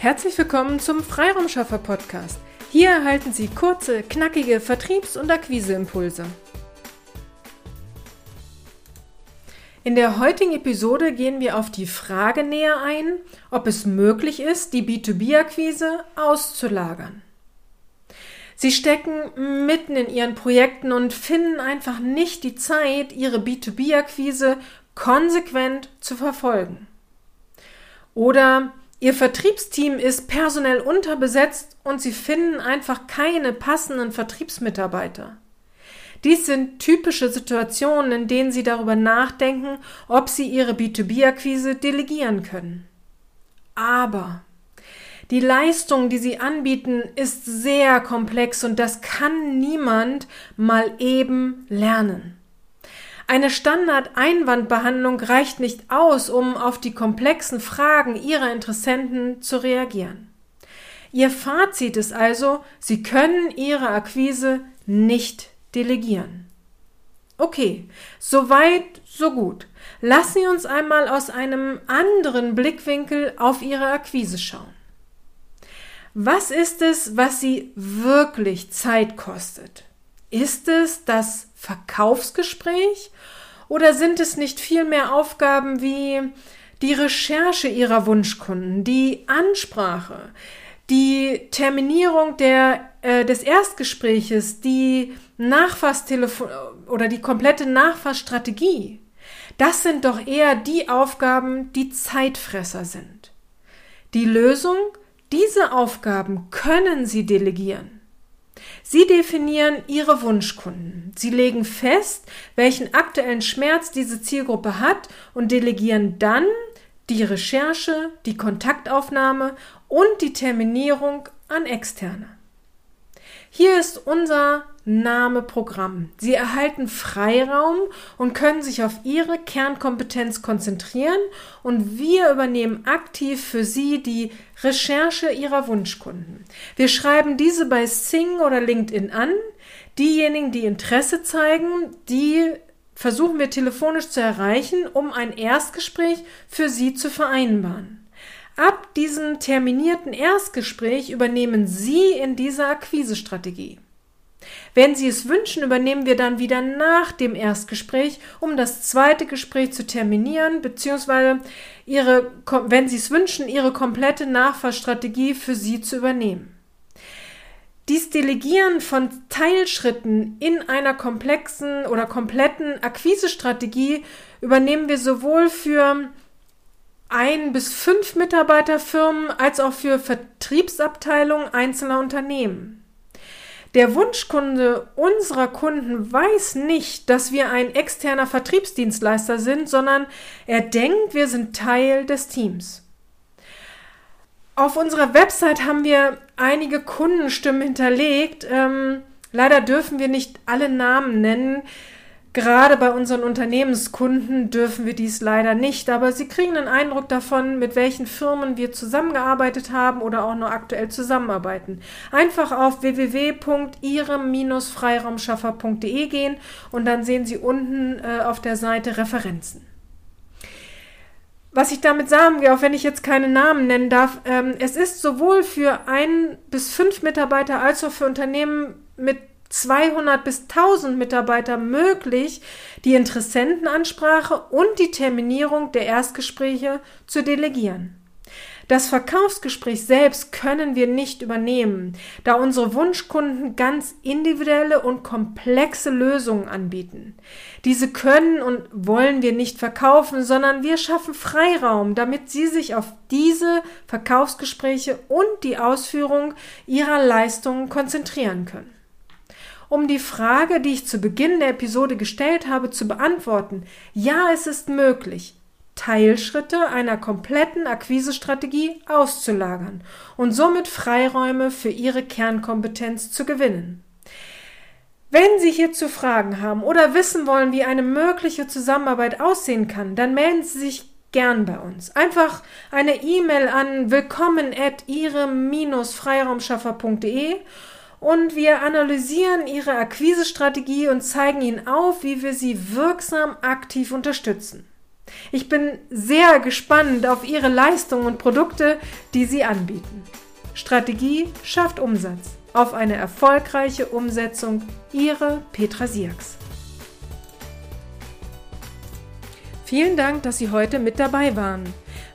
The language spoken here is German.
Herzlich willkommen zum Freiraumschaffer Podcast. Hier erhalten Sie kurze, knackige Vertriebs- und Akquiseimpulse. In der heutigen Episode gehen wir auf die Frage näher ein, ob es möglich ist, die B2B-Akquise auszulagern. Sie stecken mitten in ihren Projekten und finden einfach nicht die Zeit, ihre B2B-Akquise konsequent zu verfolgen. Oder Ihr Vertriebsteam ist personell unterbesetzt und Sie finden einfach keine passenden Vertriebsmitarbeiter. Dies sind typische Situationen, in denen Sie darüber nachdenken, ob Sie Ihre B2B-Akquise delegieren können. Aber die Leistung, die Sie anbieten, ist sehr komplex und das kann niemand mal eben lernen. Eine Standard-Einwandbehandlung reicht nicht aus, um auf die komplexen Fragen Ihrer Interessenten zu reagieren. Ihr Fazit ist also, Sie können Ihre Akquise nicht delegieren. Okay, soweit, so gut. Lassen Sie uns einmal aus einem anderen Blickwinkel auf Ihre Akquise schauen. Was ist es, was Sie wirklich Zeit kostet? Ist es das Verkaufsgespräch oder sind es nicht vielmehr Aufgaben wie die Recherche Ihrer Wunschkunden, die Ansprache, die Terminierung der, äh, des Erstgespräches, die Nachfasstelefon oder die komplette Nachfassstrategie? Das sind doch eher die Aufgaben, die Zeitfresser sind. Die Lösung? Diese Aufgaben können Sie delegieren. Sie definieren Ihre Wunschkunden. Sie legen fest, welchen aktuellen Schmerz diese Zielgruppe hat und delegieren dann die Recherche, die Kontaktaufnahme und die Terminierung an Externe. Hier ist unser Name Programm. Sie erhalten Freiraum und können sich auf Ihre Kernkompetenz konzentrieren und wir übernehmen aktiv für Sie die Recherche Ihrer Wunschkunden. Wir schreiben diese bei Sing oder LinkedIn an. Diejenigen, die Interesse zeigen, die versuchen wir telefonisch zu erreichen, um ein Erstgespräch für Sie zu vereinbaren. Ab diesem terminierten Erstgespräch übernehmen Sie in dieser Akquisestrategie. Wenn Sie es wünschen, übernehmen wir dann wieder nach dem Erstgespräch, um das zweite Gespräch zu terminieren, beziehungsweise Ihre, wenn Sie es wünschen, Ihre komplette Nachfahrstrategie für Sie zu übernehmen. Dies Delegieren von Teilschritten in einer komplexen oder kompletten Akquisestrategie übernehmen wir sowohl für ein bis fünf Mitarbeiterfirmen als auch für Vertriebsabteilungen einzelner Unternehmen. Der Wunschkunde unserer Kunden weiß nicht, dass wir ein externer Vertriebsdienstleister sind, sondern er denkt, wir sind Teil des Teams. Auf unserer Website haben wir einige Kundenstimmen hinterlegt. Ähm, leider dürfen wir nicht alle Namen nennen. Gerade bei unseren Unternehmenskunden dürfen wir dies leider nicht, aber Sie kriegen einen Eindruck davon, mit welchen Firmen wir zusammengearbeitet haben oder auch nur aktuell zusammenarbeiten. Einfach auf www.ihrem-freiraumschaffer.de gehen und dann sehen Sie unten äh, auf der Seite Referenzen. Was ich damit sagen will, auch wenn ich jetzt keine Namen nennen darf, ähm, es ist sowohl für ein bis fünf Mitarbeiter als auch für Unternehmen mit 200 bis 1000 Mitarbeiter möglich, die Interessentenansprache und die Terminierung der Erstgespräche zu delegieren. Das Verkaufsgespräch selbst können wir nicht übernehmen, da unsere Wunschkunden ganz individuelle und komplexe Lösungen anbieten. Diese können und wollen wir nicht verkaufen, sondern wir schaffen Freiraum, damit sie sich auf diese Verkaufsgespräche und die Ausführung ihrer Leistungen konzentrieren können um die Frage, die ich zu Beginn der Episode gestellt habe, zu beantworten. Ja, es ist möglich, Teilschritte einer kompletten Akquisestrategie auszulagern und somit Freiräume für Ihre Kernkompetenz zu gewinnen. Wenn Sie hierzu Fragen haben oder wissen wollen, wie eine mögliche Zusammenarbeit aussehen kann, dann melden Sie sich gern bei uns. Einfach eine E-Mail an willkommen at ihrem-freiraumschaffer.de und wir analysieren Ihre Akquisestrategie und zeigen Ihnen auf, wie wir Sie wirksam aktiv unterstützen. Ich bin sehr gespannt auf Ihre Leistungen und Produkte, die Sie anbieten. Strategie schafft Umsatz. Auf eine erfolgreiche Umsetzung. Ihre Petra Sierks. Vielen Dank, dass Sie heute mit dabei waren.